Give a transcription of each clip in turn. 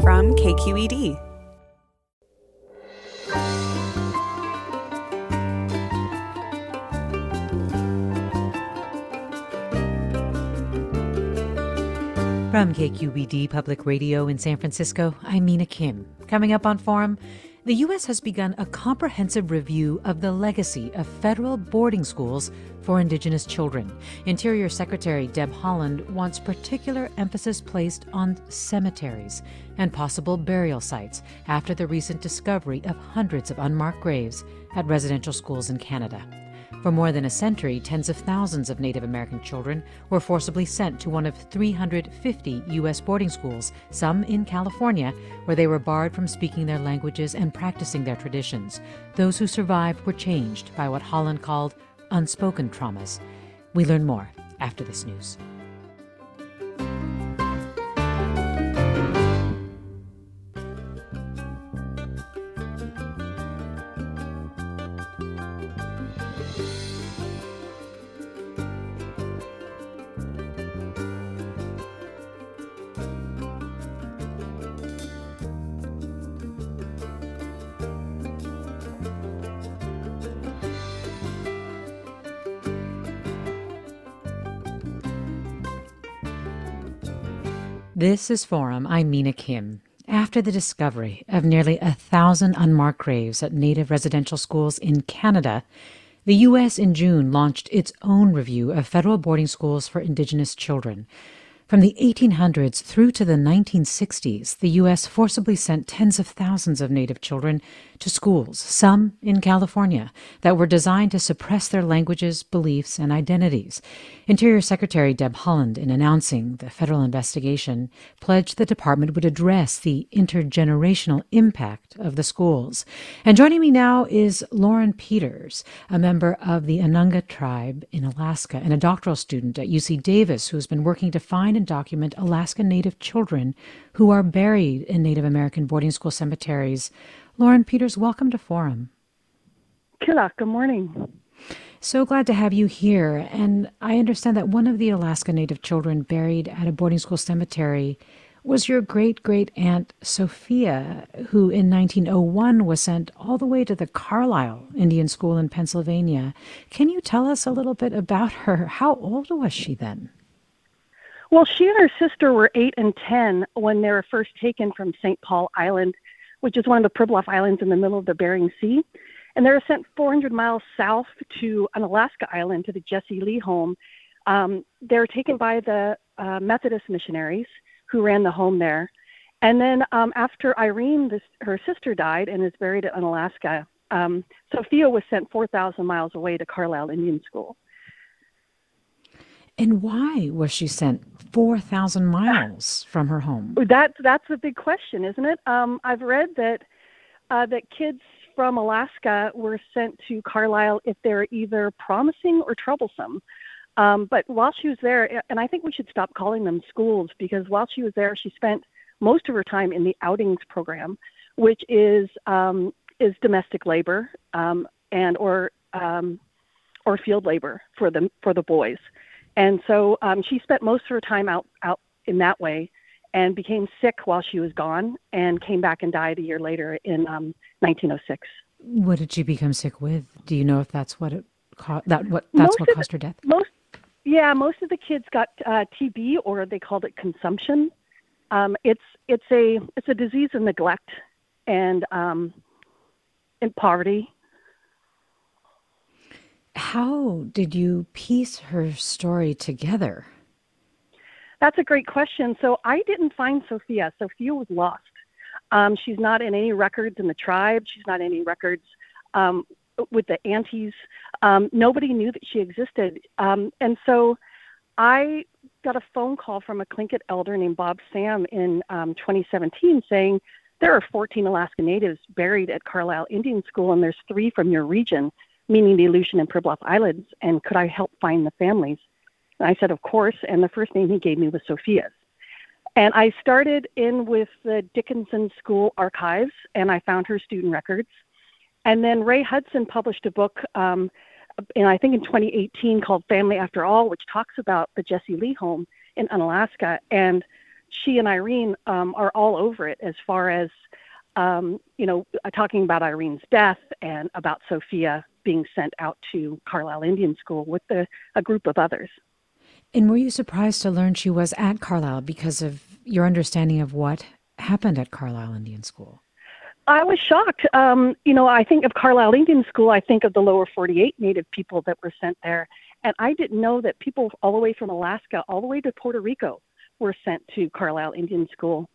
from KQED. From KQED Public Radio in San Francisco, I'm Mina Kim. Coming up on Forum, the U.S. has begun a comprehensive review of the legacy of federal boarding schools for Indigenous children. Interior Secretary Deb Haaland wants particular emphasis placed on cemeteries and possible burial sites after the recent discovery of hundreds of unmarked graves at residential schools in Canada. For more than a century, tens of thousands of Native American children were forcibly sent to one of 350 U.S. boarding schools, some in California, where they were barred from speaking their languages and practicing their traditions. Those who survived were changed by what Haaland called unspoken traumas. We learn more after this news. This is Forum. I'm Mina Kim. After the discovery of nearly a thousand unmarked graves at Native residential schools in Canada, the U.S. in June launched its own review of federal boarding schools for Indigenous children. From the 1800s through to the 1960s, the U.S. forcibly sent tens of thousands of Native children to schools, some in California, that were designed to suppress their languages, beliefs, and identities. Interior Secretary Deb Haaland, in announcing the federal investigation, pledged the department would address the intergenerational impact of the schools. And joining me now is Lauren Peters, a member of the Anunga tribe in Alaska and a doctoral student at UC Davis who has been working to find and document Alaska Native children who are buried in Native American boarding school cemeteries Lauren Peters, welcome to Forum. Killa, good morning. So glad to have you here. And I understand that one of the Alaska Native children buried at a boarding school cemetery was your great great aunt Sophia, who in 1901 was sent all the way to the Carlisle Indian School in Pennsylvania. Can you tell us a little bit about her? How old was she then? Well, she and her sister were 8 and 10 when they were first taken from St. Paul Island which is one of the Pribilof Islands in the middle of the Bering Sea. And they were sent 400 miles south to Unalaska island to the Jesse Lee home. Um, they were taken by the uh, Methodist missionaries who ran the home there. And then um, after Irene, this, her sister, died and is buried in Alaska, um, Sophia was sent 4,000 miles away to Carlisle Indian School. And why was she sent 4,000 miles from her home? That, that's a big question, isn't it? Um, I've read that, uh, that kids from Alaska were sent to Carlisle if they're either promising or troublesome. Um, but while she was there, and I think we should stop calling them schools because while she was there, she spent most of her time in the outings program, which is um, is domestic labor um, and or um, or field labor for the for the boys. And so um, she spent most of her time out out in that way, and became sick while she was gone, and came back and died a year later in um, 1906. What did she become sick with? Do you know if that's what it co- that what that's most what caused the, her death? Most, yeah, most of the kids got uh, TB, or they called it consumption. Um, it's it's a it's a disease of neglect, and um, in poverty. How did you piece her story together? That's a great question. So I didn't find Sophia. Sophia was lost. Um, she's not in any records in the tribe. She's not in any records um, with the aunties. Um, nobody knew that she existed. Um, and so I got a phone call from a Tlingit elder named Bob Sam in um, 2017 saying, there are 14 Alaska Natives buried at Carlisle Indian School, and there's three from your region, meaning the Aleutian and Pribilof Islands. And could I help find the families? And I said, Of course. And the first name he gave me was Sophia's. And I started in with the Dickinson School archives, and I found her student records. And then Ray Hudson published a book, um, in, I think in 2018, called Family After All, which talks about the Jesse Lee home in Unalaska. And she and Irene um, are all over it as far as, um, you know, talking about Irene's death and about Sophia being sent out to Carlisle Indian School with the, a group of others. And were you surprised to learn she was at Carlisle because of your understanding of what happened at Carlisle Indian School? I was shocked. Um, you know, I think of Carlisle Indian School, I think of the lower 48 Native people that were sent there. And I didn't know that people all the way from Alaska, all the way to Puerto Rico, were sent to Carlisle Indian School.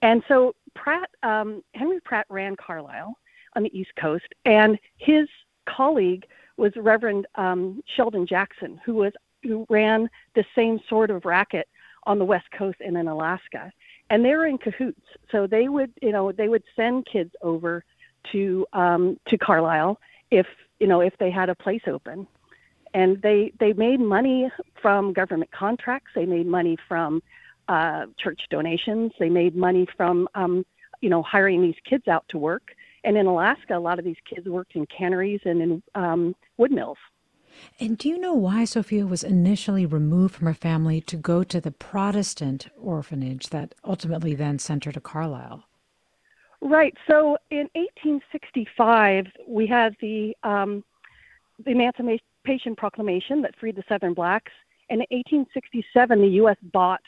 And so Pratt, um, Henry Pratt ran Carlisle on the East Coast, and his colleague was Reverend um, Sheldon Jackson, who was who ran the same sort of racket on the West Coast and in Alaska. And they were in cahoots. So they would, you know, they would send kids over to um, to Carlisle if you know if they had a place open. And they they made money from government contracts. They made money from uh, church donations. They made money from um, you know hiring these kids out to work. And in Alaska, a lot of these kids worked in canneries and in um, wood mills. And do you know why Sophia was initially removed from her family to go to the Protestant orphanage that ultimately then sent her to Carlisle? Right. So in 1865, we had the, um, the Emancipation Proclamation that freed the Southern blacks. And in 1867, the U.S. bought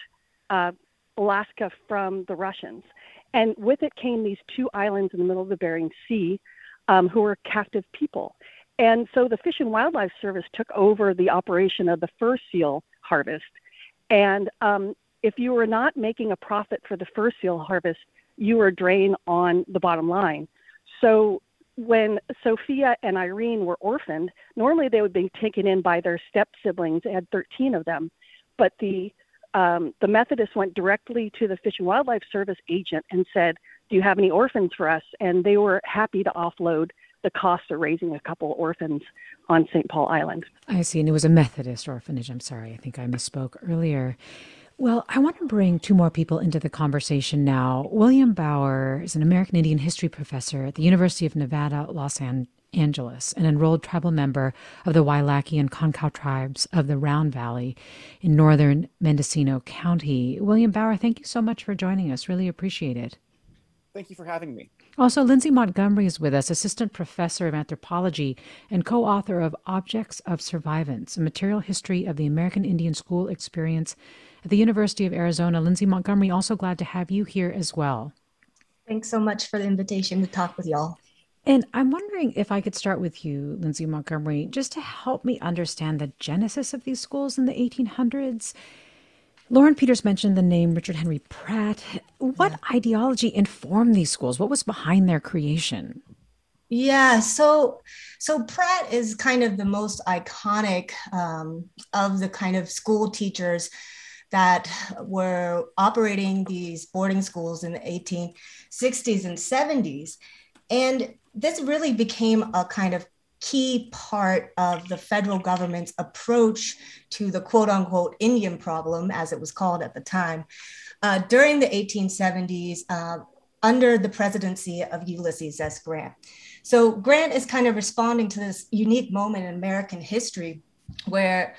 uh, Alaska from the Russians. And with it came these two islands in the middle of the Bering Sea um, who were captive people. And so the Fish and Wildlife Service took over the operation of the fur seal harvest. And um, if you were not making a profit for the fur seal harvest, you were a drain on the bottom line. So when Sophia and Irene were orphaned, normally they would be taken in by their step siblings. They had 13 of them, but the um, the Methodists went directly to the Fish and Wildlife Service agent and said, "Do you have any orphans for us?" And they were happy to offload the cost of raising a couple orphans on St. Paul Island. I see. And it was a Methodist orphanage. I'm sorry. I think I misspoke earlier. Well, I want to bring two more people into the conversation now. William Bauer is an American Indian history professor at the University of Nevada, Los Angeles, an enrolled tribal member of the Wailaki and Concow tribes of the Round Valley in northern Mendocino County. William Bauer, thank you so much for joining us. Really appreciate it. Thank you for having me. Also, Lindsay Montgomery is with us, assistant professor of anthropology and co author of Objects of Survivance, a material history of the American Indian school experience at the University of Arizona. Lindsay Montgomery, also glad to have you here as well. Thanks so much for the invitation to talk with y'all. And I'm wondering if I could start with you, Lindsay Montgomery, just to help me understand the genesis of these schools in the 1800s Lauren Peters mentioned the name Richard Henry Pratt. What yeah. ideology informed these schools? What was behind their creation? Yeah, so so Pratt is kind of the most iconic um, of the kind of school teachers that were operating these boarding schools in the 1860s and 70s. And this really became a kind of key part of the federal government's approach to the quote unquote Indian problem, as it was called at the time. Uh, during the 1870s, uh, under the presidency of Ulysses S. Grant. So, Grant is kind of responding to this unique moment in American history where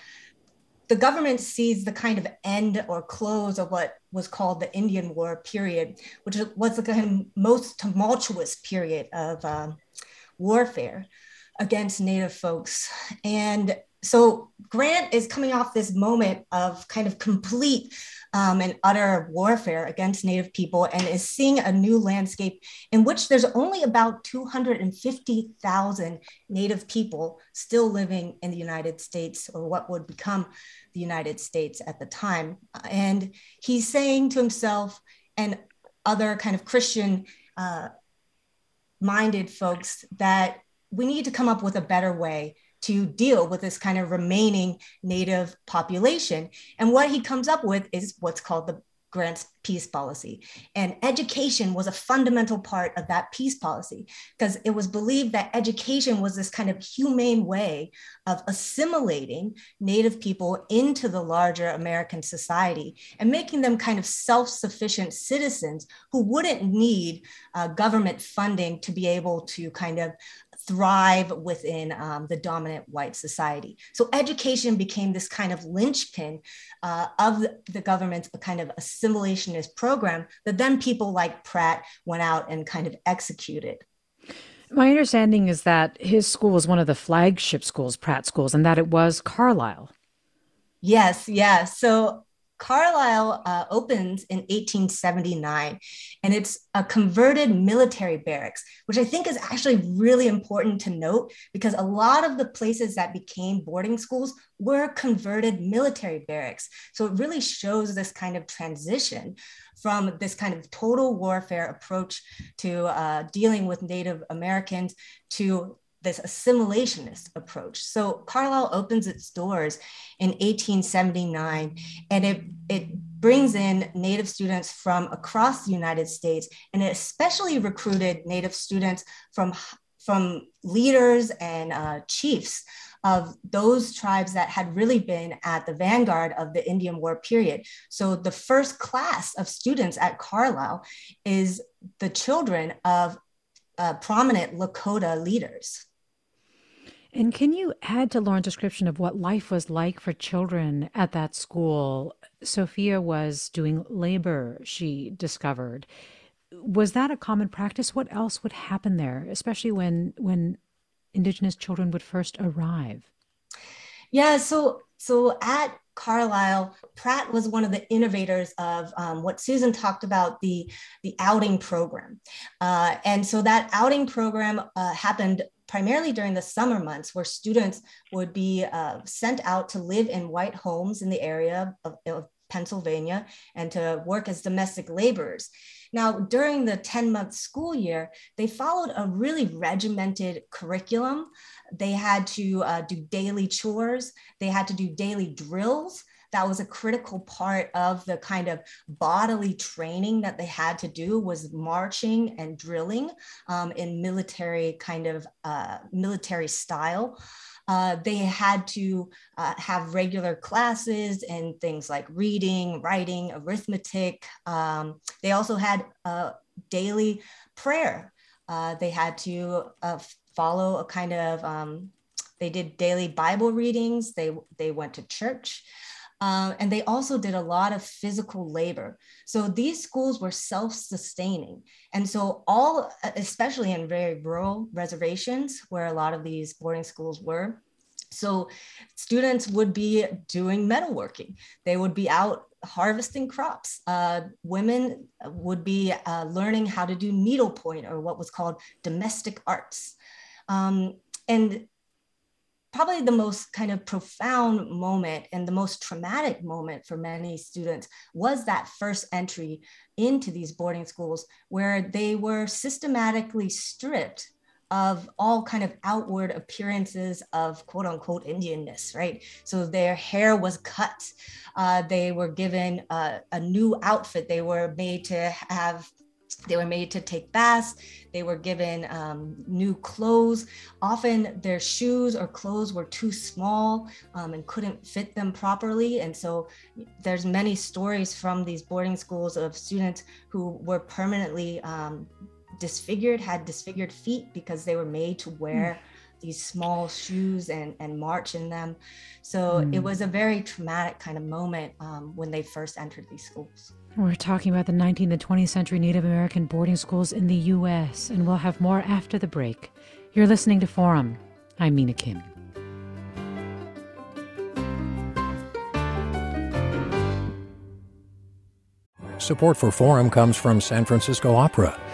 the government sees the kind of end or close of what was called the Indian War period, which was the kind of most tumultuous period of um, warfare against Native folks. And so Grant is coming off this moment of kind of complete um, and utter warfare against Native people and is seeing a new landscape in which there's only about 250,000 Native people still living in the United States or what would become the United States at the time. And he's saying to himself and other kind of Christian uh, minded folks that we need to come up with a better way to deal with this kind of remaining native population. And what he comes up with is what's called the Grant's peace policy. And education was a fundamental part of that peace policy because it was believed that education was this kind of humane way of assimilating Native people into the larger American society and making them kind of self sufficient citizens who wouldn't need uh, government funding to be able to kind of thrive within um, the dominant white society. So education became this kind of linchpin uh, of the, government's kind of assimilationist program that then people like Pratt went out and kind of executed. My understanding is that his school was one of the flagship schools, Pratt schools, and that it was Carlisle. Yes, yes. So Carlisle uh, opens in 1879, and it's a converted military barracks, which I think is actually really important to note because a lot of the places that became boarding schools were converted military barracks. So it really shows this kind of transition from this kind of total warfare approach to uh, dealing with Native Americans to this assimilationist approach. So Carlisle opens its doors in 1879 and it, it brings in Native students from across the United States and it especially recruited Native students from, from leaders and uh, chiefs of those tribes that had really been at the vanguard of the Indian War period. So the first class of students at Carlisle is the children of uh, prominent Lakota leaders. And can you add to Lauren's description of what life was like for children at that school? Sophia was doing labor, she discovered. Was that a common practice? What else would happen there, especially when when indigenous children would first arrive? Yeah, so so at Carlisle, Pratt was one of the innovators of um, what Susan talked about the the outing program, uh, and so that outing program uh, happened primarily during the summer months, where students would be uh, sent out to live in white homes in the area of, of Pennsylvania and to work as domestic laborers. Now, during the 10 month school year, they followed a really regimented curriculum. They had to uh, do daily chores, they had to do daily drills that was a critical part of the kind of bodily training that they had to do was marching and drilling um, in military kind of uh, military style. Uh, they had to uh, have regular classes and things like reading, writing, arithmetic. Um, they also had daily prayer. Uh, they had to uh, follow a kind of um, they did daily Bible readings. They they went to church. Um, and they also did a lot of physical labor. So these schools were self sustaining. And so, all, especially in very rural reservations where a lot of these boarding schools were, so students would be doing metalworking, they would be out harvesting crops. Uh, women would be uh, learning how to do needlepoint or what was called domestic arts. Um, and probably the most kind of profound moment and the most traumatic moment for many students was that first entry into these boarding schools where they were systematically stripped of all kind of outward appearances of quote unquote Indianness, right? So their hair was cut. Uh, they were given uh, a new outfit. They were made to have they were made to take baths. They were given um, new clothes. Often their shoes or clothes were too small um, and couldn't fit them properly. And so there's many stories from these boarding schools of students who were permanently um, disfigured, had disfigured feet because they were made to wear. Mm these small shoes and, and march in them. So mm. it hmm. was a very traumatic kind of moment um, when they first entered these schools. We're talking about the 19th and 20th century Native American boarding schools in the U.S., and we'll have more after the break. You're listening to Forum. I'm Mina Kim. Support for Forum comes from San Francisco Opera.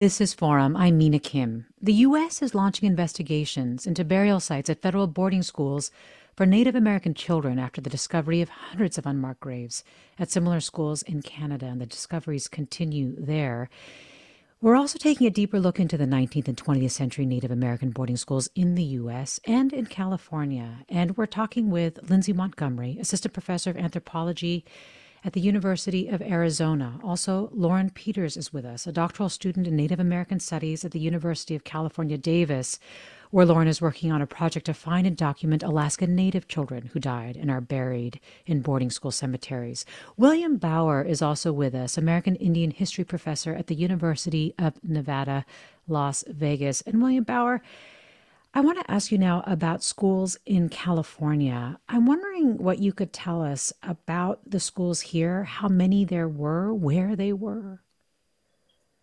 This is Forum. I'm Mina Kim. The U.S. is launching investigations into burial sites at federal boarding schools for Native American children after the discovery of hundreds of unmarked graves at similar schools in Canada, and the discoveries continue there. We're also taking a deeper look into the 19th and 20th century Native American boarding schools in the U.S. and in California. And we're talking with Lindsay Montgomery, Assistant Professor of Anthropology at the University of Arizona. Also, Lauren Peters is with us, a doctoral student in Native American Studies at the University of California, Davis, where Lauren is working on a project to find and document Alaska Native children who died and are buried in boarding school cemeteries. William Bauer is also with us, American Indian history professor at the University of Nevada, Las Vegas. And William Bauer, I want to ask you now about schools in California. I'm wondering what you could tell us about the schools here, how many there were, where they were.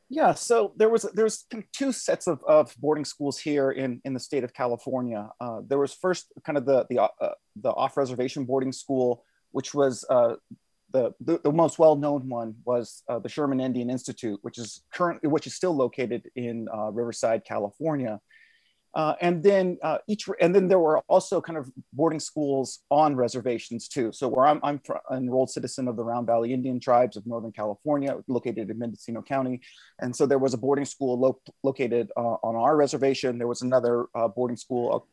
Yeah, so there was there's two sets of, of boarding schools here in, in the state of California. Uh, there was first kind of the the, uh, the off reservation boarding school, which was uh, the, the, the most well known one was uh, the Sherman Indian Institute, which is currently which is still located in uh, Riverside, California. Uh, and then uh, each, and then there were also kind of boarding schools on reservations too. So where I'm, I'm an enrolled citizen of the Round Valley Indian tribes of Northern California, located in Mendocino County. And so there was a boarding school lo- located uh, on our reservation. There was another uh, boarding school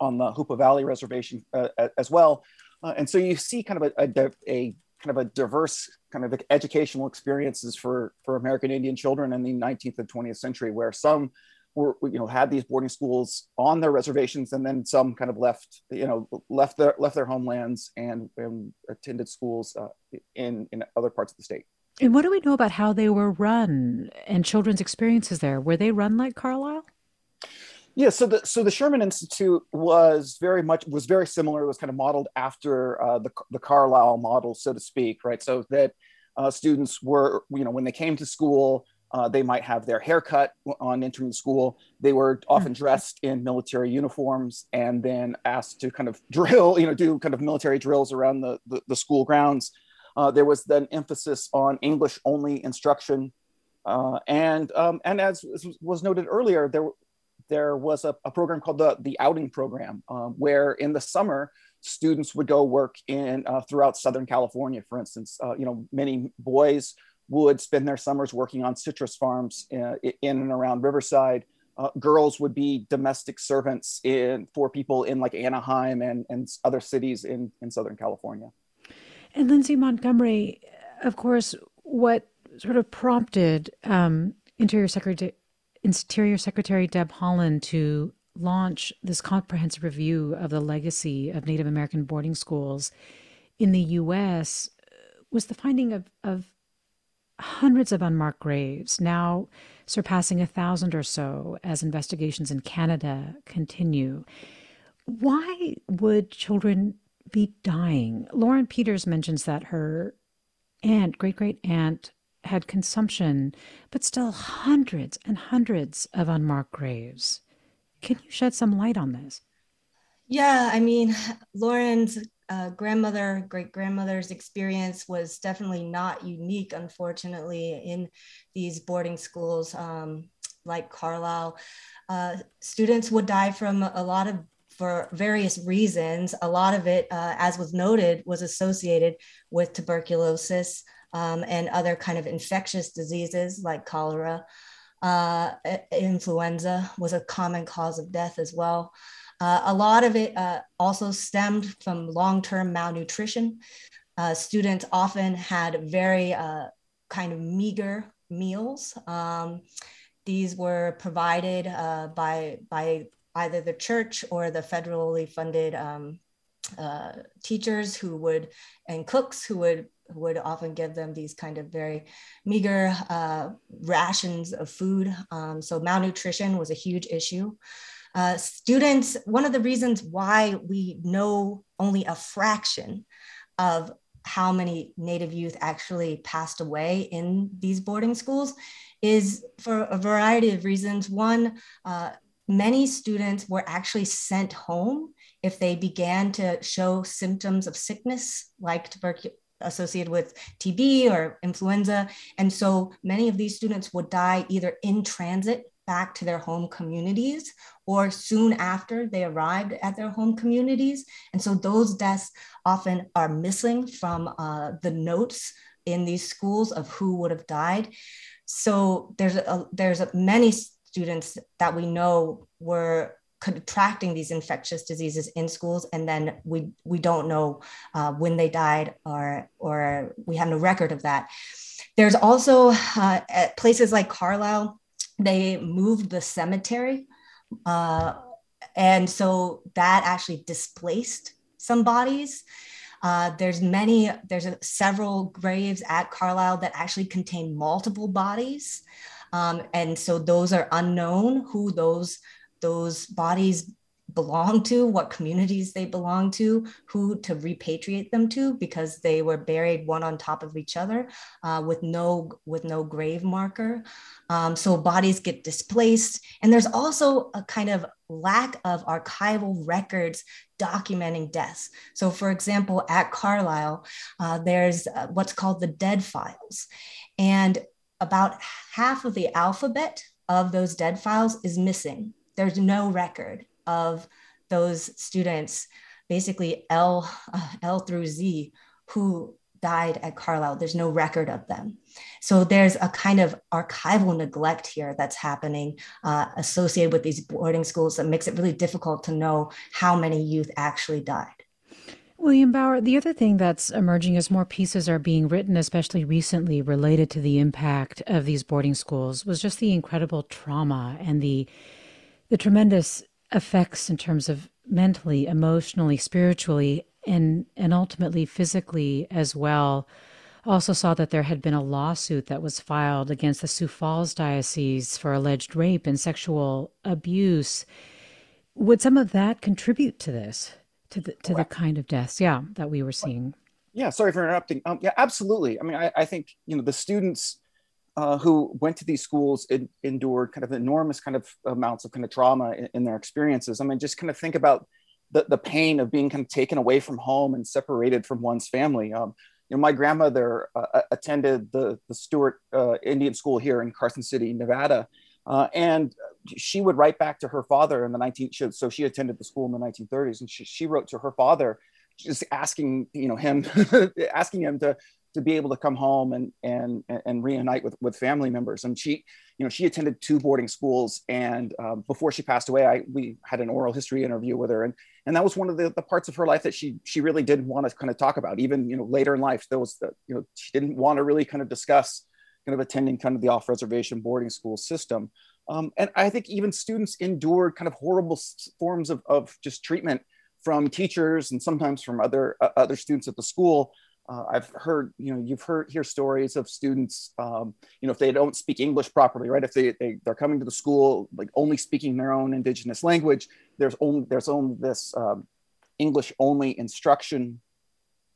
on the Hoopa Valley Reservation uh, as well. Uh, and so you see kind of a, a, a kind of a diverse kind of educational experiences for, for American Indian children in the 19th and 20th century, where some were you know had these boarding schools on their reservations and then some kind of left you know left their left their homelands and, and attended schools uh, in in other parts of the state and what do we know about how they were run and children's experiences there were they run like carlisle yeah, so the so the Sherman Institute was very much was very similar. It was kind of modeled after uh, the the Carlisle model, so to speak, right? So that uh, students were, you know, when they came to school, uh, they might have their haircut on entering the school. They were often hmm. dressed in military uniforms and then asked to kind of drill, you know, do kind of military drills around the, the, the school grounds. Uh, there was then emphasis on English only instruction. Uh, and, um, and as was noted earlier, there, there was a, a program called the, the outing program, um, where in the summer, students would go work in uh, throughout Southern California, for instance. Uh, you know, many boys would spend their summers working on citrus farms in, uh, in and around Riverside. Uh, girls would be domestic servants in for people in like Anaheim and, and other cities in, in Southern California. And Lindsay Montgomery, of course, what sort of prompted um, Interior Secretary Interior Secretary Deb Haaland to launch this comprehensive review of the legacy of Native American boarding schools in the U.S. was the finding of, of hundreds of unmarked graves, now surpassing a thousand or so as investigations in Canada continue. Why would children be dying? Lauren Peters mentions that her aunt, great great aunt, had consumption, but still hundreds and hundreds of unmarked graves. Can you shed some light on this? Yeah, I mean, Lauren's uh, grandmother, great grandmother's experience was definitely not unique, unfortunately, in these boarding schools um, like Carlisle. Uh, students would die from a lot of for various reasons. A lot of it, uh, as was noted, was associated with tuberculosis um, and other kind of infectious diseases like cholera. Uh, influenza was a common cause of death as well. Uh, a lot of it uh, also stemmed from long term malnutrition. Uh, students often had very uh, kind of meager meals. Um, these were provided uh, by, by either the church or the federally funded um, uh, teachers who would and cooks who would would often give them these kind of very meager uh, rations of food. Um, so malnutrition was a huge issue. Uh, students, one of the reasons why we know only a fraction of how many Native youth actually passed away in these boarding schools is for a variety of reasons. One, uh, many students were actually sent home if they began to show symptoms of sickness like tuberculosis associated with TB or influenza. And so many of these students would die either in transit back to their home communities or soon after they arrived at their home communities. And so those deaths often are missing from uh, the notes in these schools of who would have died. So there's a, there's a, many students that we know were contracting these infectious diseases in schools and then we we don't know uh, when they died or or we have no record of that there's also uh, at places like carlisle they moved the cemetery uh, and so that actually displaced some bodies. Uh, there's many there's a, several graves at carlisle that actually contain multiple bodies. Um, and so those are unknown who those those bodies belong to, what communities they belong to, who to repatriate them to, because they were buried one on top of each other uh, with no with no grave marker. Um, so bodies get displaced, and there's also a kind of lack of archival records documenting deaths. So, for example, at Carlisle, uh, there's uh, what's called the dead files, and about half of the alphabet of those dead files is missing there's no record of those students, basically L, uh, L through Z, who died at Carlisle. There's no record of them. So there's a kind of archival neglect here that's happening uh, associated with these boarding schools that makes it really difficult to know how many youth actually died. William Bauer, the other thing that's emerging as more pieces are being written, especially recently related to the impact of these boarding schools, was just the incredible trauma and the the tremendous effects in terms of mentally, emotionally, spiritually, and and ultimately physically as well. Also saw that there had been a lawsuit that was filed against the Sioux Falls diocese for alleged rape and sexual abuse. Would some of that contribute to this, to the to the kind of deaths, yeah, that we were seeing? Yeah, sorry for interrupting. Um, yeah, absolutely. I mean, I, I think you know the students uh, who went to these schools and endured kind of enormous kind of amounts of kind of trauma in, in, their experiences. I mean, just kind of think about the, the pain of being kind of taken away from home and separated from one's family. Um, you know, my grandmother uh, attended the, the Stewart uh, Indian School here in Carson City, Nevada. Uh, and she would write back to her father in the 19th, so she attended the school in the 1930s and she, she wrote to her father just asking you know him asking him to to be able to come home and and and reunite with with family members. And she, you know, she attended two boarding schools, and um, before she passed away, I we had an oral history interview with her, and and that was one of the, the parts of her life that she she really didn't want to kind of talk about. Even you know later in life, there was the, you know she didn't want to really kind of discuss kind of attending kind of the off reservation boarding school system. Um, and I think even students endured kind of horrible forms of, of just treatment from teachers and sometimes from other uh, other students at the school uh, I've heard, you know, you've heard hear stories of students, um, you know, if they don't speak English properly, right? If they, they they're coming to the school like only speaking their own indigenous language, there's only there's only this um, English only instruction,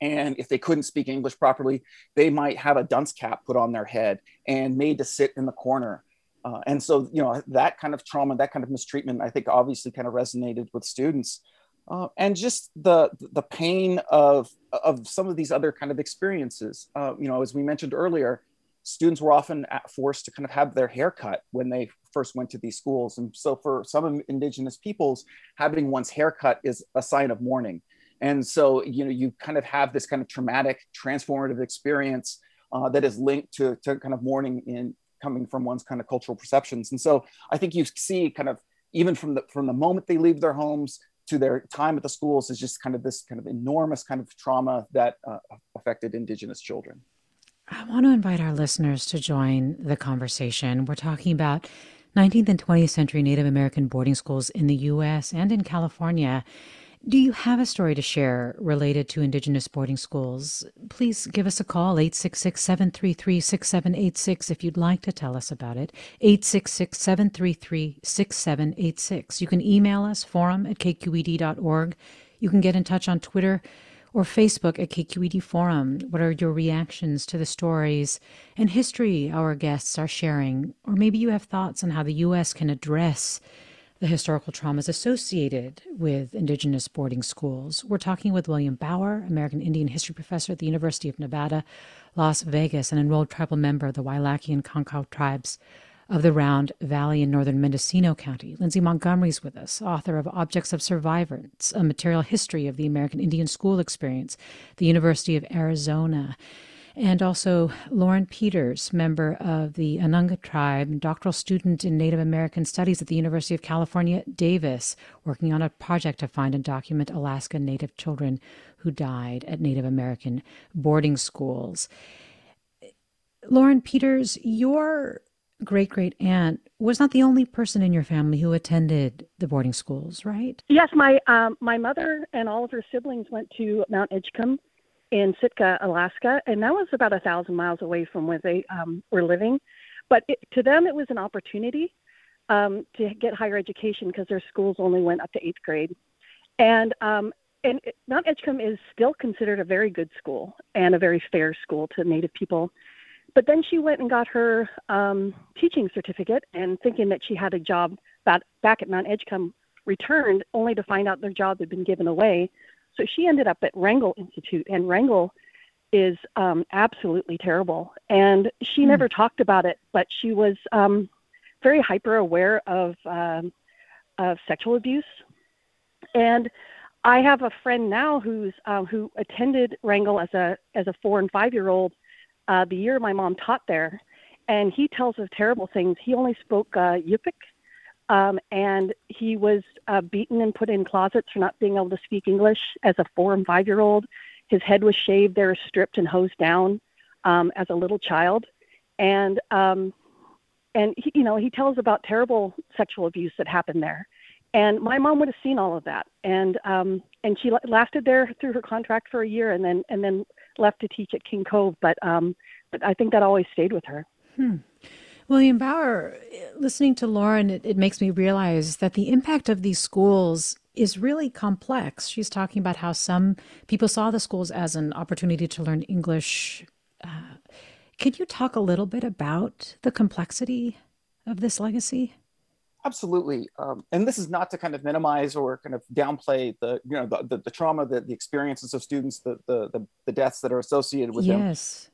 and if they couldn't speak English properly, they might have a dunce cap put on their head and made to sit in the corner. Uh, and so, you know, that kind of trauma, that kind of mistreatment, I think obviously kind of resonated with students uh, and just the the pain of of some of these other kind of experiences. Uh, you know, as we mentioned earlier, students were often forced to kind of have their hair cut when they first went to these schools, and so for some indigenous peoples, having one's hair cut is a sign of mourning. And so, you know, you kind of have this kind of traumatic, transformative experience uh, that is linked to, to kind of mourning in coming from one's kind of cultural perceptions. And so, I think you see kind of even from the from the moment they leave their homes to their time at the schools is just kind of this kind of enormous kind of trauma that uh, affected Indigenous children. I want to invite our listeners to join the conversation. We're talking about 19th and 20th century Native American boarding schools in the US and in California. Do you have a story to share related to Indigenous boarding schools? Please give us a call, 866 733 6786, if you'd like to tell us about it. 866 733 6786. You can email us, forum at kqed.org. You can get in touch on Twitter or Facebook at KQED Forum. What are your reactions to the stories and history our guests are sharing? Or maybe you have thoughts on how the U.S. can address the historical traumas associated with Indigenous boarding schools. We're talking with William Bauer, American Indian history professor at the University of Nevada, Las Vegas, an enrolled tribal member of the Wailaki and Concow tribes of the Round Valley in northern Mendocino County. Lindsay Montgomery's with us, author of Objects of Survivance, a material history of the American Indian school experience, the University of Arizona and also Lauren Peters, member of the Anunga tribe, doctoral student in Native American Studies at the University of California, Davis, working on a project to find and document Alaska Native children who died at Native American boarding schools. Lauren Peters, your great great aunt was not the only person in your family who attended the boarding schools, right? Yes, my um, my mother and all of her siblings went to Mount Edgecumbe in Sitka, Alaska, and that was about a thousand miles away from where they um, were living. But it, to them, it was an opportunity um, to get higher education because their schools only went up to eighth grade, and um, and Mount Edgecumbe is still considered a very good school and a very fair school to Native people. But then she went and got her um, teaching certificate, and thinking that she had a job back, back at Mount Edgecumbe, returned only to find out their job had been given away so she ended up at Wrangell Institute, and Wrangell is um, absolutely terrible. And she mm. never talked about it, but she was um, very hyper aware of, um, of sexual abuse. And I have a friend now who's uh, who attended Wrangell as a as a four and five year old uh, the year my mom taught there, and he tells of terrible things. He only spoke uh, Yupik, um, and he was uh, beaten and put in closets for not being able to speak English as a four and five year old. His head was shaved, there stripped and hosed down um, as a little child. And, um, and he, you know, he tells about terrible sexual abuse that happened there. And my mom would have seen all of that. And, um, and she lasted there through her contract for a year and then, and then left to teach at King Cove. But, um, but I think that always stayed with her. Hmm. William Bauer, listening to Lauren, it, it, makes me realize that the impact of these schools is really complex. She's talking about how some people saw the schools as an opportunity to learn English. Uh, could you talk a little bit about the complexity of this legacy? Absolutely, um, and this is not to kind of minimize or kind of downplay the you know the, the, the trauma, the, the experiences of students, the, the the deaths that are associated with yes. them. Yes,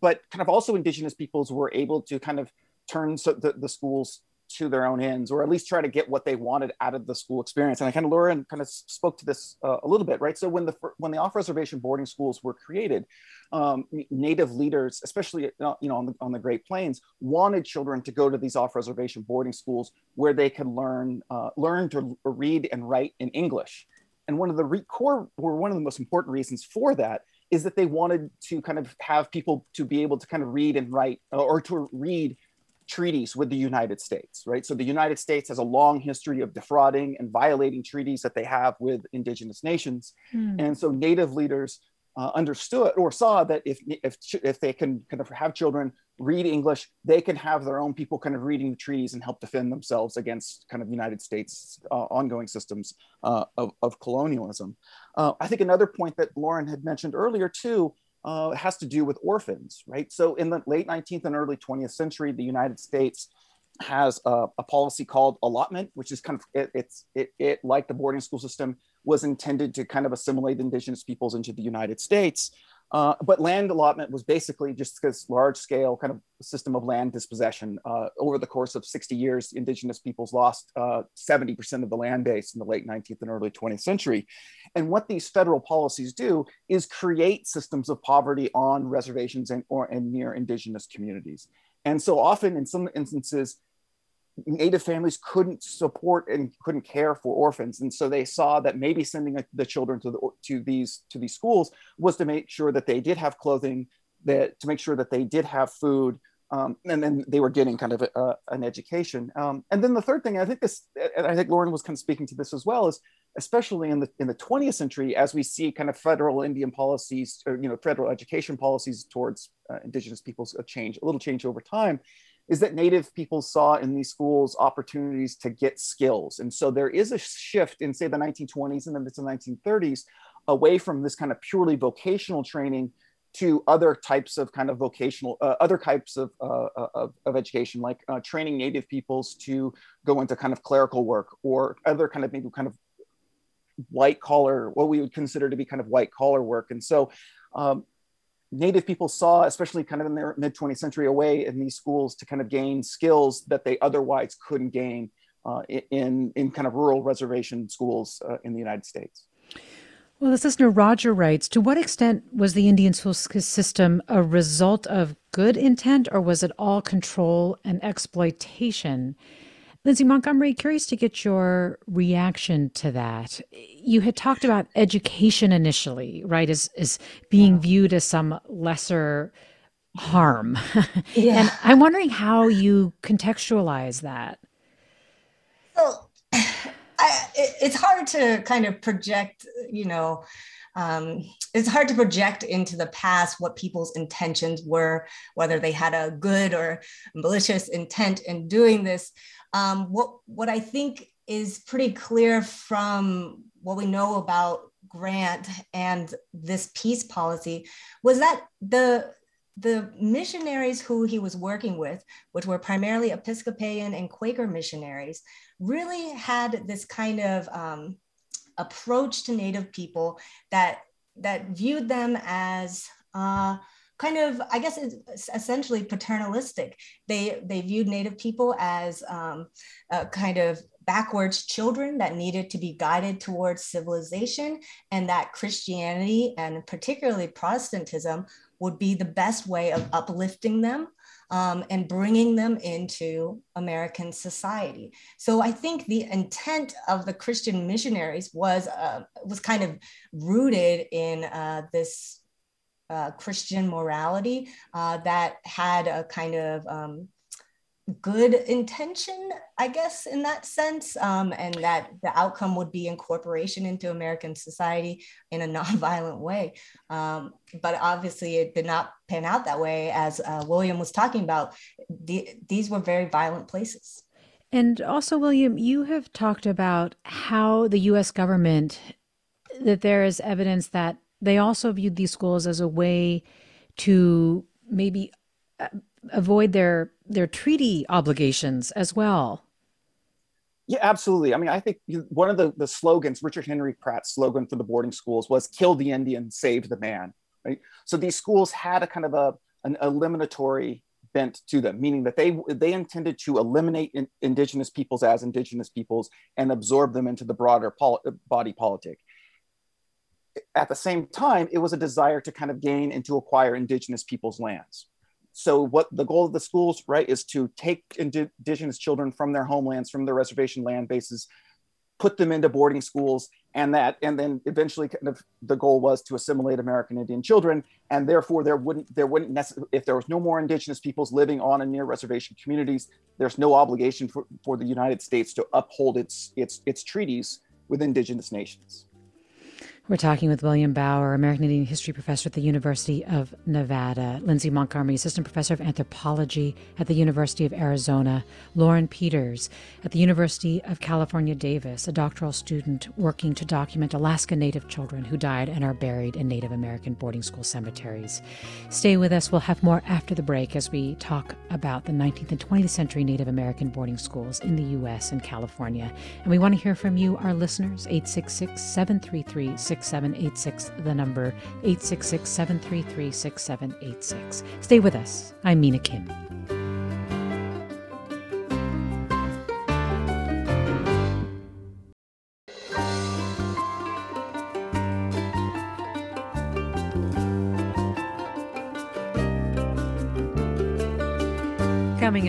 but kind of also Indigenous peoples were able to kind of turn so the, the schools to their own ends, or at least try to get what they wanted out of the school experience. And I kind of Lauren kind of spoke to this uh, a little bit, right? So when the when the off-reservation boarding schools were created, um, Native leaders, especially uh, you know on the on the Great Plains, wanted children to go to these off-reservation boarding schools where they could learn uh, learn to read and write in English. And one of the re- core, or one of the most important reasons for that is that they wanted to kind of have people to be able to kind of read and write or to read treaties with the United States, right? So the United States has a long history of defrauding and violating treaties that they have with indigenous nations. Mm. And so native leaders uh, understood or saw that if, if, if they can kind of have children read English, they can have their own people kind of reading the treaties and help defend themselves against kind of United States uh, ongoing systems uh, of, of colonialism. Uh, I think another point that Lauren had mentioned earlier too uh, has to do with orphans, right? So in the late 19th and early 20th century, the United States has a, a policy called allotment, which is kind of it, it's it, it like the boarding school system was intended to kind of assimilate indigenous peoples into the United States. Uh, but land allotment was basically just this large scale kind of system of land dispossession. Uh, over the course of 60 years, indigenous peoples lost uh, 70% of the land base in the late 19th and early 20th century. And what these federal policies do is create systems of poverty on reservations and, or, and near indigenous communities. And so often, in some instances, native families couldn't support and couldn't care for orphans. And so they saw that maybe sending the children to the to these to these schools was to make sure that they did have clothing that to make sure that they did have food um, and then they were getting kind of a, a, an education. Um, and then the third thing i think this and i think lauren was kind of speaking to this as well is especially in the in the 20th century, as we see kind of federal Indian policies, or you know, federal education policies towards uh, indigenous peoples a change, a little change over time, is that Native people saw in these schools opportunities to get skills, and so there is a shift in say the 1920s and then the 1930s away from this kind of purely vocational training to other types of kind of vocational, uh, other types of, uh, of, of, education, like uh, training native peoples to go into kind of clerical work or other kind of maybe kind of white collar, what we would consider to be kind of white collar work. And so um, native people saw, especially kind of in their mid 20th century, a way in these schools to kind of gain skills that they otherwise couldn't gain uh, in, in kind of rural reservation schools uh, in the United States. Well, this listener Roger writes To what extent was the Indian school system a result of good intent, or was it all control and exploitation? Lindsay Montgomery, curious to get your reaction to that. You had talked about education initially, right, as, as being viewed as some lesser harm. Yeah. and I'm wondering how you contextualize that. Well, I, it, it's hard to kind of project, you know, um, it's hard to project into the past what people's intentions were, whether they had a good or malicious intent in doing this. Um, what what I think is pretty clear from what we know about Grant and this peace policy was that the the missionaries who he was working with, which were primarily Episcopalian and Quaker missionaries, really had this kind of um, approach to Native people that that viewed them as uh, kind of, I guess, it's essentially paternalistic. They they viewed Native people as um, kind of backwards children that needed to be guided towards civilization, and that Christianity and particularly Protestantism would be the best way of uplifting them um, and bringing them into American society. So I think the intent of the Christian missionaries was uh, was kind of rooted in uh, this uh, Christian morality uh, that had a kind of um, good intention, I guess, in that sense, um, and that the outcome would be incorporation into American society in a nonviolent way. Um, but obviously, it did not pan out that way, as uh, William was talking about. The, these were very violent places. And also, William, you have talked about how the U.S. government, that there is evidence that they also viewed these schools as a way to maybe uh, avoid their their treaty obligations as well. Yeah, absolutely. I mean, I think one of the, the slogans, Richard Henry Pratt's slogan for the boarding schools was kill the Indian, save the man. Right. So these schools had a kind of a, an eliminatory bent to them, meaning that they they intended to eliminate in, indigenous peoples as indigenous peoples and absorb them into the broader body politic. At the same time, it was a desire to kind of gain and to acquire indigenous peoples' lands. So what the goal of the schools right is to take indigenous children from their homelands from their reservation land bases put them into boarding schools and that and then eventually kind of the goal was to assimilate american indian children and therefore there wouldn't there wouldn't necessarily if there was no more indigenous peoples living on and near reservation communities there's no obligation for, for the united states to uphold its its its treaties with indigenous nations we're talking with William Bauer, American Indian History Professor at the University of Nevada, Lindsay Montgomery, Assistant Professor of Anthropology at the University of Arizona, Lauren Peters at the University of California, Davis, a doctoral student working to document Alaska Native children who died and are buried in Native American boarding school cemeteries. Stay with us. We'll have more after the break as we talk about the 19th and 20th century Native American boarding schools in the U.S. and California. And we want to hear from you, our listeners, 866 733 6786, the number 866 733 6786. Stay with us. I'm Mina Kim.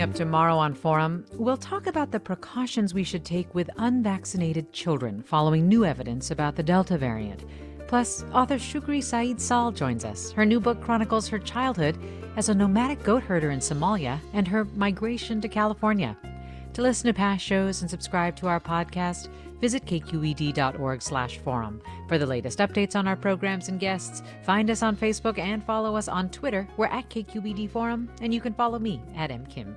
Coming up tomorrow on Forum, we'll talk about the precautions we should take with unvaccinated children following new evidence about the Delta variant. Plus, author Shukri Saeed Sall joins us. Her new book chronicles her childhood as a nomadic goat herder in Somalia and her migration to California. To listen to past shows and subscribe to our podcast, visit kqed.org/forum. For the latest updates on our programs and guests, find us on Facebook and follow us on Twitter. We're at KQED Forum, and you can follow me at MKim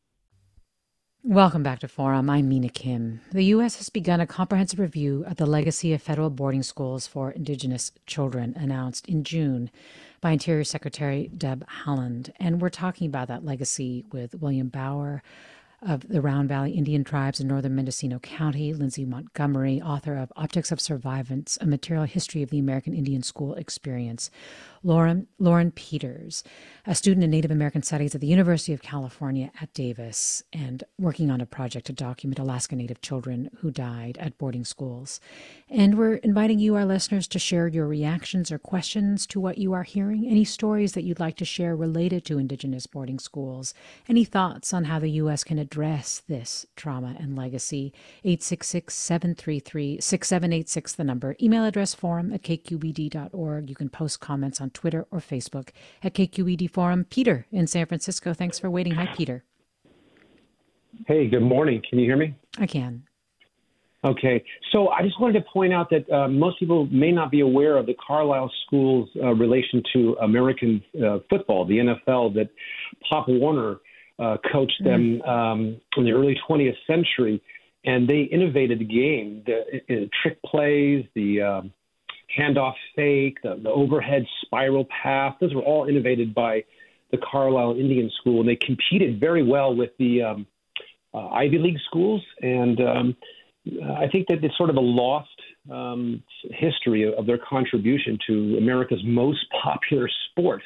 Welcome back to Forum. I'm Mina Kim. The U.S. has begun a comprehensive review of the legacy of federal boarding schools for Indigenous children, announced in June by Interior Secretary Deb Haaland. And we're talking about that legacy with William Bauer of the Round Valley Indian Tribes in northern Mendocino County, Lindsay Montgomery, author of Objects of Survivance, A Material History of the American Indian School Experience, Lauren, Lauren Peters, a student in Native American Studies at the University of California at Davis, and working on a project to document Alaska Native children who died at boarding schools. And we're inviting you, our listeners, to share your reactions or questions to what you are hearing, any stories that you'd like to share related to Indigenous boarding schools, any thoughts on how the U.S. can address this trauma and legacy. 866 733 6786, the number. Email address forum at kqed.org. You can post comments on Twitter or Facebook at KQED Forum. Peter in San Francisco, thanks for waiting. Hi, Peter. Hey, good morning. Can you hear me? I can. Okay, so I just wanted to point out that uh, most people may not be aware of the Carlisle School's uh, relation to American uh, football, the NFL, that Pop Warner uh, coached them mm. um, in the early 20th century, and they innovated the game, the trick plays, the um, handoff fake, the, the overhead spiral path. Those were all innovated by the Carlisle Indian School, and they competed very well with the um, uh, Ivy League schools. And um, I think that it's sort of a lost um, history of their contribution to America's most popular sport.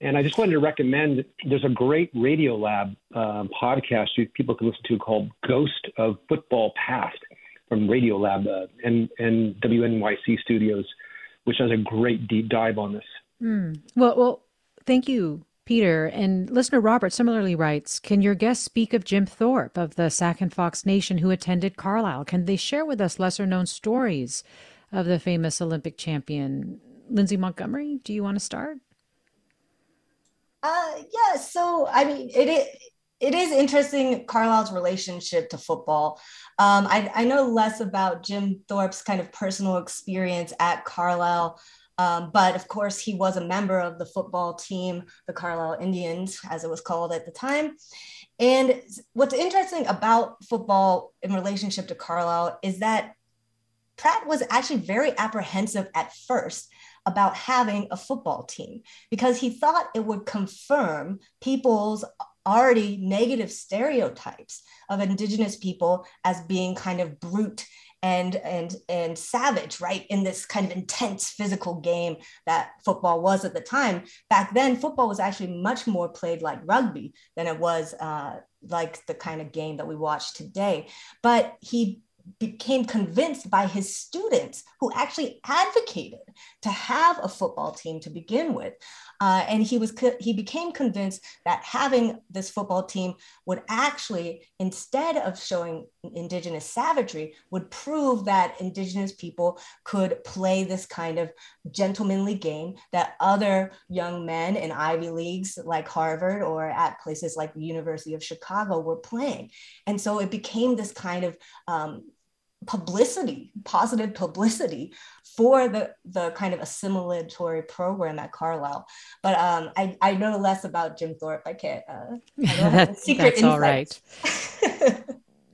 And I just wanted to recommend there's a great Radio Lab um, podcast you, people can listen to called Ghost of Football Past from Radiolab uh, and, and WNYC Studios, which has a great deep dive on this. Mm. Well, well, thank you, Peter. And listener Robert similarly writes Can your guests speak of Jim Thorpe of the Sac and Fox Nation who attended Carlisle? Can they share with us lesser known stories of the famous Olympic champion? Lindsay Montgomery, do you want to start? Uh, yeah. So, I mean, it, it it is interesting Carlisle's relationship to football. Um, I, I, know less about Jim Thorpe's kind of personal experience at Carlisle, um, but of course he was a member of the football team, the Carlisle Indians, as it was called at the time. And what's interesting about football in relationship to Carlisle is that Pratt was actually very apprehensive at first about having a football team because he thought it would confirm people's already negative stereotypes of indigenous people as being kind of brute and and and savage right? In this kind of intense physical game that football was at the time. Back then football was actually much more played like rugby than it was uh, like the kind of game that we watch today. But he became convinced by his students who actually advocated to have a football team to begin with. Uh, and he was he became convinced that having this football team would actually instead of showing indigenous savagery would prove that indigenous people could play this kind of gentlemanly game that other young men in ivy leagues like harvard or at places like the university of chicago were playing. And so it became this kind of um, publicity, positive publicity for the, the kind of assimilatory program at Carlisle. But um, I, I know less about Jim Thorpe. I can't, uh, I that's, secret that's all right.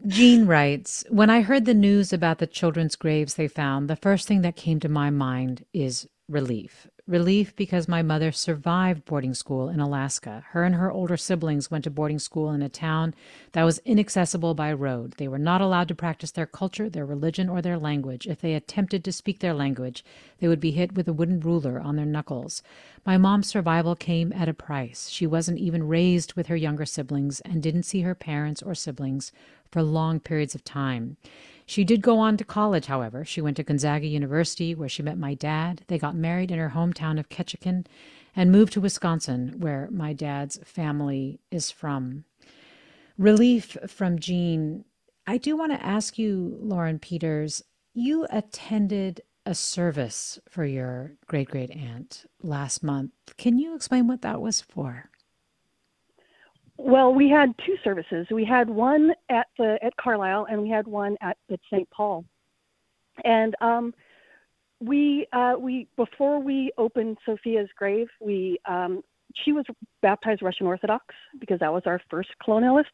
Jean writes, when I heard the news about the children's graves they found, the first thing that came to my mind is relief. Relief because my mother survived boarding school in Alaska. Her and her older siblings went to boarding school in a town that was inaccessible by road. They were not allowed to practice their culture, their religion, or their language. If they attempted to speak their language, they would be hit with a wooden ruler on their knuckles. My mom's survival came at a price. She wasn't even raised with her younger siblings and didn't see her parents or siblings for long periods of time. She did go on to college, however. She went to Gonzaga University, where she met my dad. They got married in her hometown of Ketchikan and moved to Wisconsin, where my dad's family is from. Relief from Jean. I do want to ask you, Lauren Peters, you attended a service for your great great aunt last month. Can you explain what that was for? Well, we had two services. We had one at the at Carlisle, and we had one at, at St. Paul. And um, we uh, we before we opened Sophia's grave, we um, she was baptized Russian Orthodox because that was our first colonialist,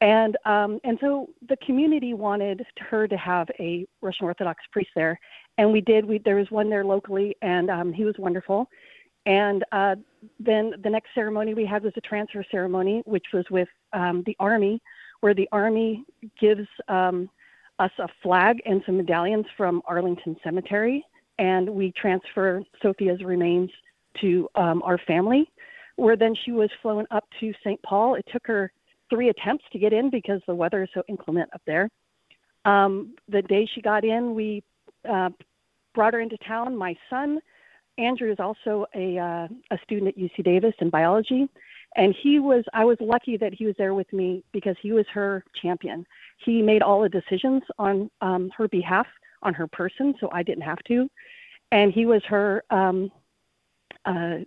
and um, and so the community wanted her to have a Russian Orthodox priest there, and we did. We there was one there locally, and um, he was wonderful. And uh, then the next ceremony we had was a transfer ceremony, which was with um, the Army, where the Army gives um, us a flag and some medallions from Arlington Cemetery, and we transfer Sophia's remains to um, our family. Where then she was flown up to St. Paul. It took her three attempts to get in because the weather is so inclement up there. Um, the day she got in, we uh, brought her into town. My son Andrew is also a uh, a student at UC Davis in biology, and he was I was lucky that he was there with me because he was her champion. He made all the decisions on um, her behalf on her person, so I didn't have to, and he was her. Um, uh,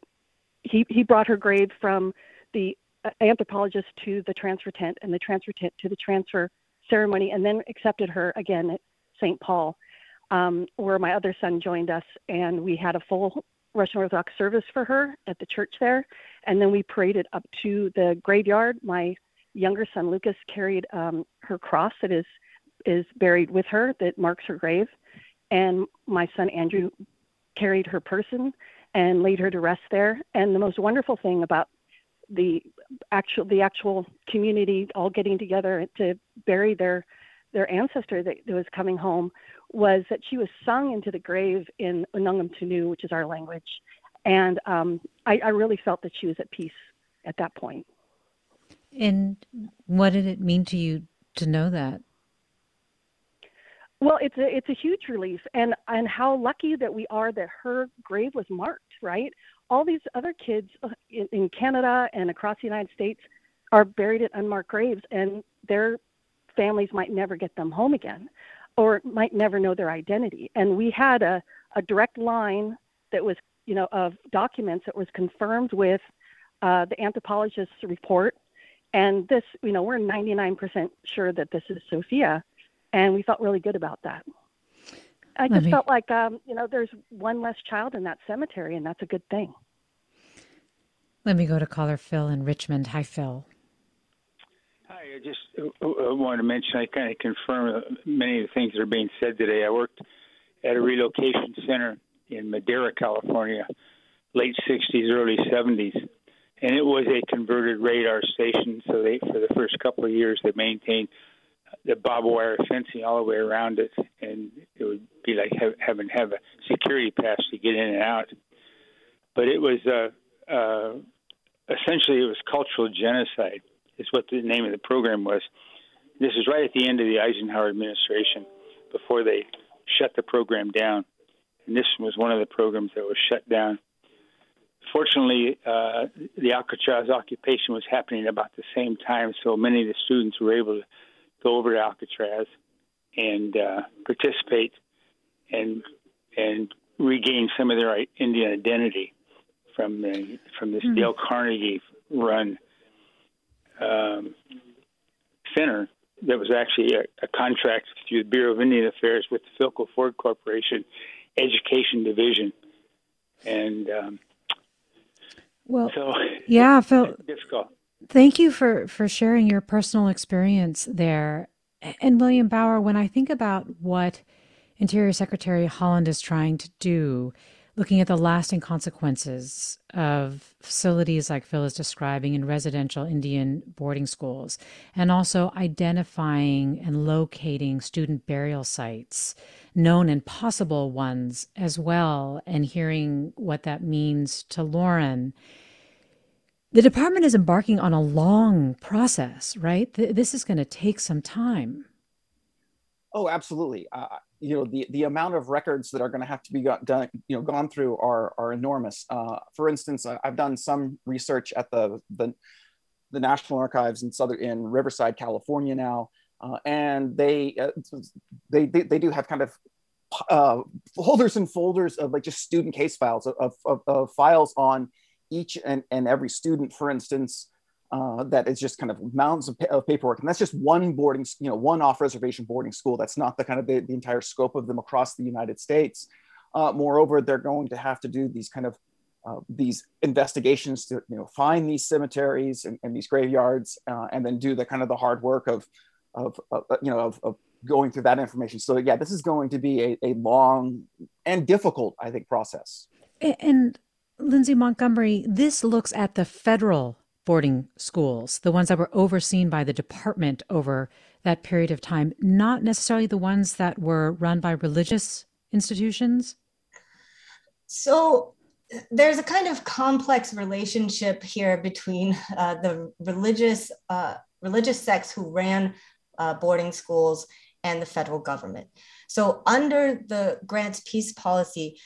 he he brought her grade from the uh, anthropologist to the transfer tent, and the transfer tent to the transfer ceremony, and then accepted her again at St. Paul um, where my other son joined us, and we had a full Russian Orthodox service for her at the church there, and then we paraded up to the graveyard. My younger son Lucas carried um, her cross that is is buried with her that marks her grave, and my son Andrew carried her person and laid her to rest there. And the most wonderful thing about the actual the actual community all getting together to bury their their ancestor that, that was coming home was that she was sung into the grave in Unangam Tunuu, which is our language. And um, I, I really felt that she was at peace at that point. And what did it mean to you to know that? Well, it's a it's a huge relief, and and how lucky that we are that her grave was marked. Right, all these other kids uh, in, in Canada and across the United States are buried at unmarked graves, and their families might never get them home again or might never know their identity. And we had a, a direct line that was, you know, of documents that was confirmed with uh, the anthropologist's report. And this, you know, we're 99% sure that this is Sophia, and we felt really good about that. I just me... felt like, um, you know, there's one less child in that cemetery, and that's a good thing. Let me go to caller Phil in Richmond. Hi, Phil. I just uh, uh, wanted to mention, I kind of confirm uh, many of the things that are being said today. I worked at a relocation center in Madera, California, late 60s, early 70s, and it was a converted radar station. So they, for the first couple of years, they maintained the barbed wire fencing all the way around it, and it would be like having have a security pass to get in and out. But it was uh, uh, essentially it was cultural genocide is what the name of the program was. This is right at the end of the Eisenhower administration, before they shut the program down. And this was one of the programs that was shut down. Fortunately, uh, the Alcatraz occupation was happening about the same time, so many of the students were able to go over to Alcatraz and uh, participate and and regain some of their Indian identity from the, from this mm-hmm. Dale Carnegie run um, center that was actually a, a, contract through the Bureau of Indian Affairs with the Philco Ford Corporation Education Division, and um, well, so yeah, Phil. Difficult. Thank you for for sharing your personal experience there. And William Bauer, when I think about what Interior Secretary Haaland is trying to do, looking at the lasting consequences of facilities like Phil is describing in residential Indian boarding schools, and also identifying and locating student burial sites, known and possible ones as well, and hearing what that means to Lauren. The department is embarking on a long process, right? This is going to take some time. Oh, absolutely. Uh, you know the the amount of records that are going to have to be got, done you know gone through are are enormous. Uh, for instance i've done some research at the the, the national archives in southern in riverside california now uh, and they, uh, they, they they do have kind of uh, folders and folders of like just student case files of, of, of files on each and, and every student. For instance uh, that is just kind of mountains of, of, paperwork. And that's just one boarding, you know, one off reservation boarding school. That's not the kind of the, the entire scope of them across the United States. Uh, moreover, they're going to have to do these kind of uh, these investigations to you know find these cemeteries and, and these graveyards uh, and then do the kind of the hard work of of, of you know of, of, going through that information so yeah this is going to be a, a long and difficult i think process and lindsay montgomery this looks at the federal boarding schools, the ones that were overseen by the department over that period of time, not necessarily the ones that were run by religious institutions? So there's a kind of complex relationship here between uh, the religious uh, religious sects who ran uh, boarding schools and the federal government. So under the Grant's peace policy,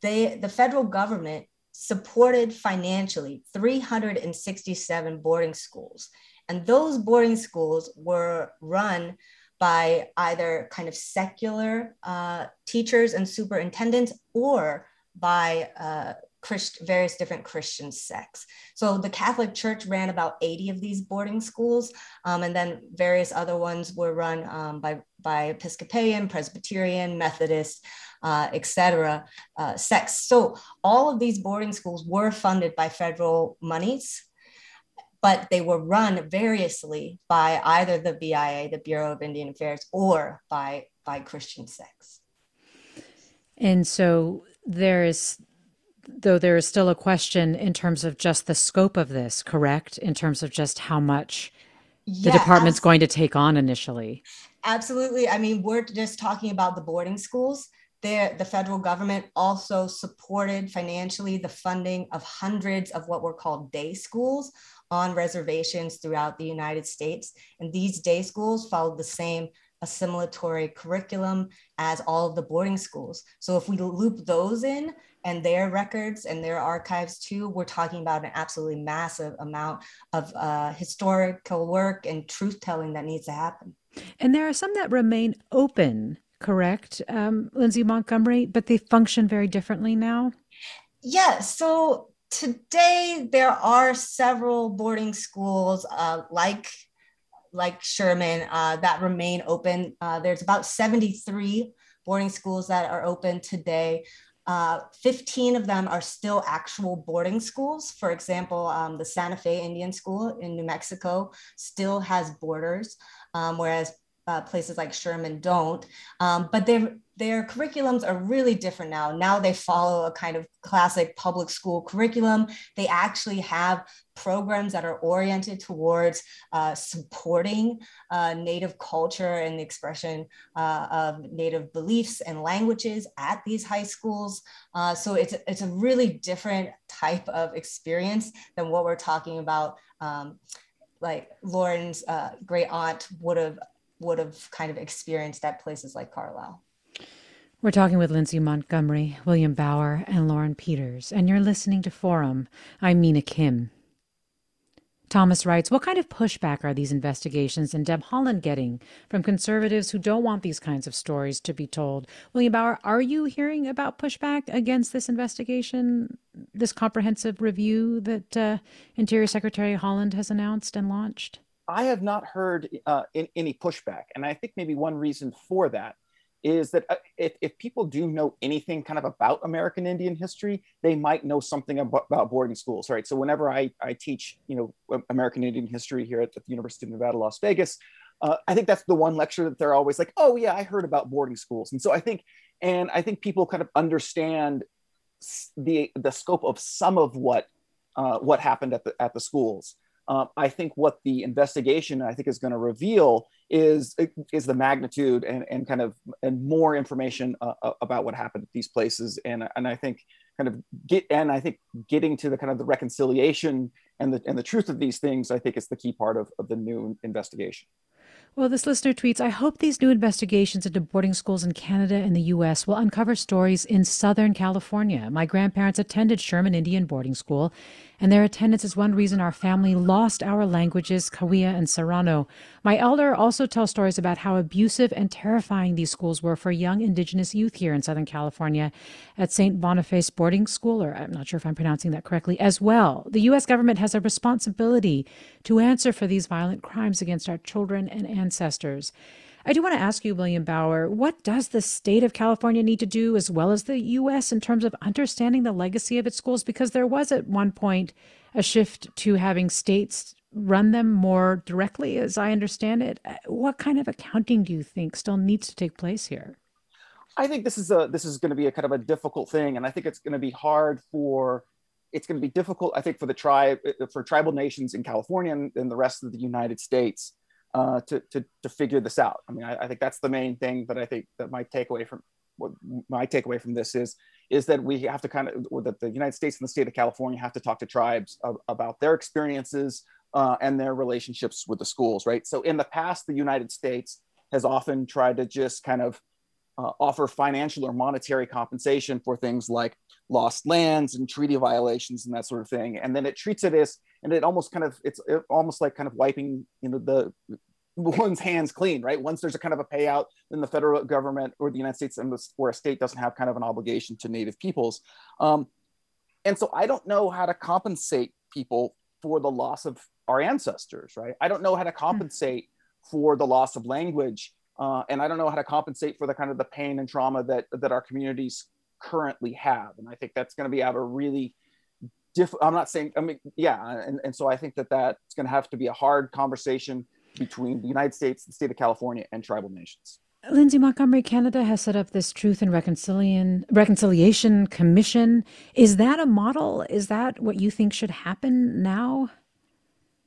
they the federal government supported financially 367 boarding schools. And those boarding schools were run by either kind of secular uh, teachers and superintendents or by uh, Christ- various different Christian sects. So the Catholic Church ran about 80 of these boarding schools, um, and then various other ones were run um, by, by Episcopalian, Presbyterian, Methodist, uh, etc. Uh, sects. So all of these boarding schools were funded by federal monies, but they were run variously by either the BIA, the Bureau of Indian Affairs, or by by Christian sects. And so there is though there is still a question in terms of just the scope of this, correct? In terms of just how much the yeah, department's going to take on initially. Absolutely. I mean, we're just talking about the boarding schools. There, the federal government also supported financially the funding of hundreds of what were called day schools on reservations throughout the United States. And these day schools followed the same assimilatory curriculum as all of the boarding schools. So if we loop those in and their records and their archives too, we're talking about an absolutely massive amount of uh, historical work and truth telling that needs to happen. And there are some that remain open correct, um, Lindsay Montgomery, but they function very differently now? Yeah. So today there are several boarding schools uh, like like Sherman uh, that remain open. Uh, there's about 73 boarding schools that are open today. Uh, 15 of them are still actual boarding schools. For example, um, the Santa Fe Indian School in New Mexico still has boarders, um, whereas uh, places like Sherman don't. Um, but their their curriculums are really different now. Now they follow a kind of classic public school curriculum. They actually have programs that are oriented towards uh, supporting uh, Native culture and the expression uh, of Native beliefs and languages at these high schools. Uh, so it's it's a really different type of experience than what we're talking about. Um, like Lauren's uh, great aunt would have would have kind of experienced at places like Carlisle. We're talking with Lindsay Montgomery, William Bauer, and Lauren Peters, and you're listening to Forum. I'm Mina Kim. Thomas writes, What kind of pushback are these investigations and Deb Haaland getting from conservatives who don't want these kinds of stories to be told? William Bauer, are you hearing about pushback against this investigation, this comprehensive review that uh, Interior Secretary Haaland has announced and launched? I have not heard uh, in, any pushback. And I think maybe one reason for that is that uh, if, if people do know anything kind of about American Indian history, they might know something about, about boarding schools, right? So whenever I, I teach, you know, American Indian history here at the University of Nevada, Las Vegas, uh, I think that's the one lecture that they're always like, oh yeah, I heard about boarding schools. And so I think, and I think people kind of understand the the scope of some of what uh, what happened at the at the schools. Uh, I think what the investigation I think is going to reveal is is the magnitude and, and kind of and more information uh, uh, about what happened at these places and and I think kind of get and I think getting to the kind of the reconciliation and the and the truth of these things I think is the key part of, of the new investigation. Well, this listener tweets I hope these new investigations into boarding schools in Canada and the U.S. will uncover stories in Southern California. My grandparents attended Sherman Indian Boarding School, and their attendance is one reason our family lost our languages, Cahuilla and Serrano. My elder also tells stories about how abusive and terrifying these schools were for young Indigenous youth here in Southern California at St. Boniface Boarding School, or I'm not sure if I'm pronouncing that correctly, as well. The U.S. government has a responsibility to answer for these violent crimes against our children and ancestors. I do want to ask you, William Bauer, what does the state of California need to do, as well as the U.S., in terms of understanding the legacy of its schools? Because there was at one point a shift to having states run them more directly, as I understand it. Uh, what kind of accounting do you think still needs to take place here? I think this is a this is going to be a kind of a difficult thing, and I think it's going to be hard for it's going to be difficult. I think for the tribe uh, for tribal nations in California and, and the rest of the United States uh, to, to, to figure this out. I mean, I, I, think that's the main thing that I think that my takeaway from what my takeaway from this is, is that we have to kind of, that the United States and the state of California have to talk to tribes of, about their experiences uh, and their relationships with the schools, right? So in the past, the United States has often tried to just kind of uh, offer financial or monetary compensation for things like lost lands and treaty violations and that sort of thing. And then it treats it as and it almost kind of it's almost like kind of wiping you know the one's hands clean right? Once there's a kind of a payout then the federal government or the united states or a state doesn't have kind of an obligation to native peoples. Um, and so i don't know how to compensate people for the loss of our ancestors right? I don't know how to compensate for the loss of language uh, and i don't know how to compensate for the kind of the pain and trauma that that our communities currently have. And i think that's going to be out a really diff- I'm not saying, I mean, yeah. And, and so I think that that's going to have to be a hard conversation between the United States, the state of California, and tribal nations. Lindsay Montgomery, Canada has set up this Truth and Reconciliation, Reconciliation Commission. Is that a model? Is that what you think should happen now?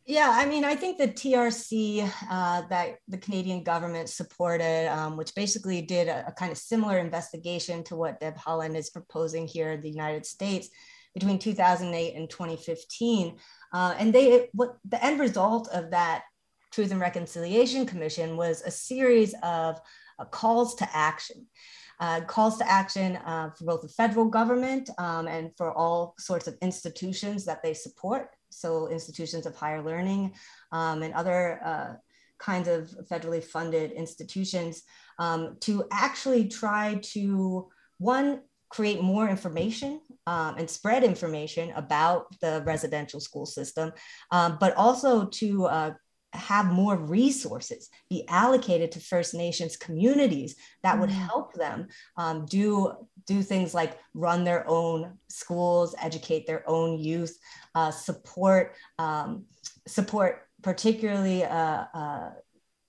Yeah, I mean, I think the TRC uh, that the Canadian government supported, um, which basically did a, a, kind of similar investigation to what Deb Haaland is proposing here in the United States, between 2008 and 2015. Uh, and they, what the end result of that Truth and Reconciliation Commission was a series of uh, calls to action. Uh, calls to action uh, for both the federal government um, and for all sorts of institutions that they support. So, institutions of higher learning um, and other uh, kinds of federally funded institutions um, to actually try to, one, create more information um, and spread information about the residential school system, um, but also to uh, have more resources be allocated to First Nations communities that would mm. help them um, do do things like run their own schools, educate their own youth, uh, support um, support particularly uh, uh,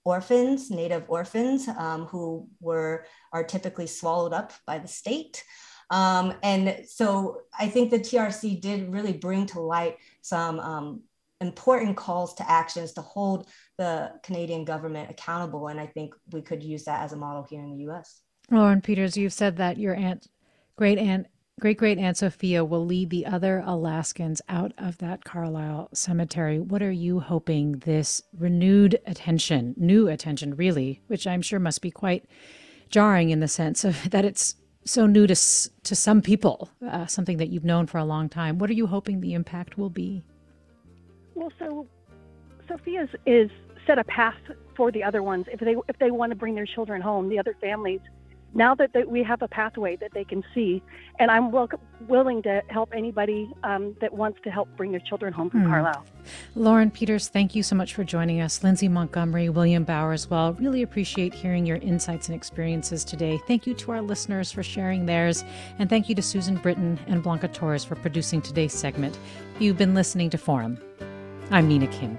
orphans, Native orphans um, who were are typically swallowed up by the state. Um, and so I think the TRC did really bring to light some um, important calls to actions to hold the Canadian government accountable. And I think we could use that as a model here in the US. Lauren Peters, you've said that your aunt, great aunt, great great aunt Sophia will lead the other Alaskans out of that Carlisle cemetery. What are you hoping this renewed attention, new attention really, which I'm sure must be quite jarring in the sense of that it's so new to to some people, uh, something that you've known for a long time. What are you hoping the impact will be? Well, so Sophia's is set a path for the other ones if they if they want to bring their children home, the other families now that, we have a pathway that they can see, and I'm willing to help anybody um, that wants to help bring their children home from hmm. Carlisle. Lauren Peters, thank you so much for joining us. Lindsay Montgomery, William Bauer as well. Really appreciate hearing your insights and experiences today. Thank you to our listeners for sharing theirs, and thank you to Susan Britton and Blanca Torres for producing today's segment. You've been listening to Forum. I'm Mina Kim.